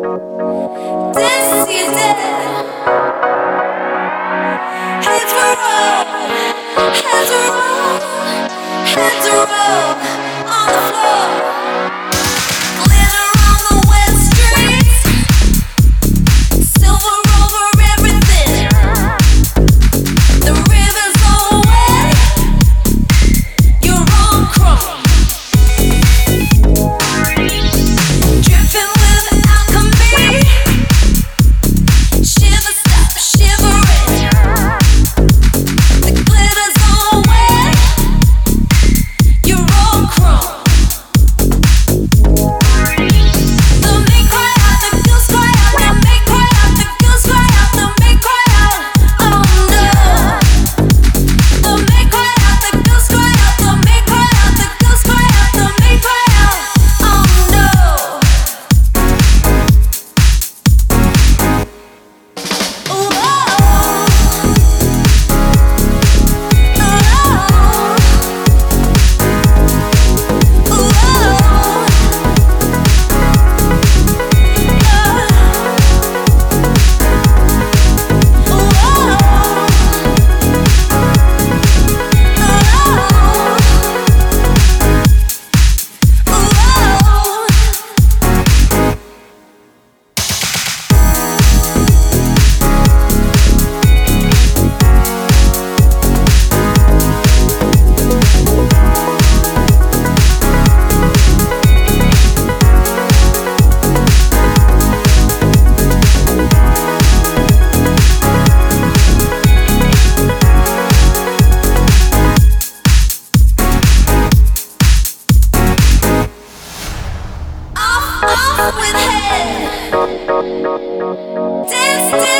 Heads roll, heads roll, heads roll. with hair. Dance, dance.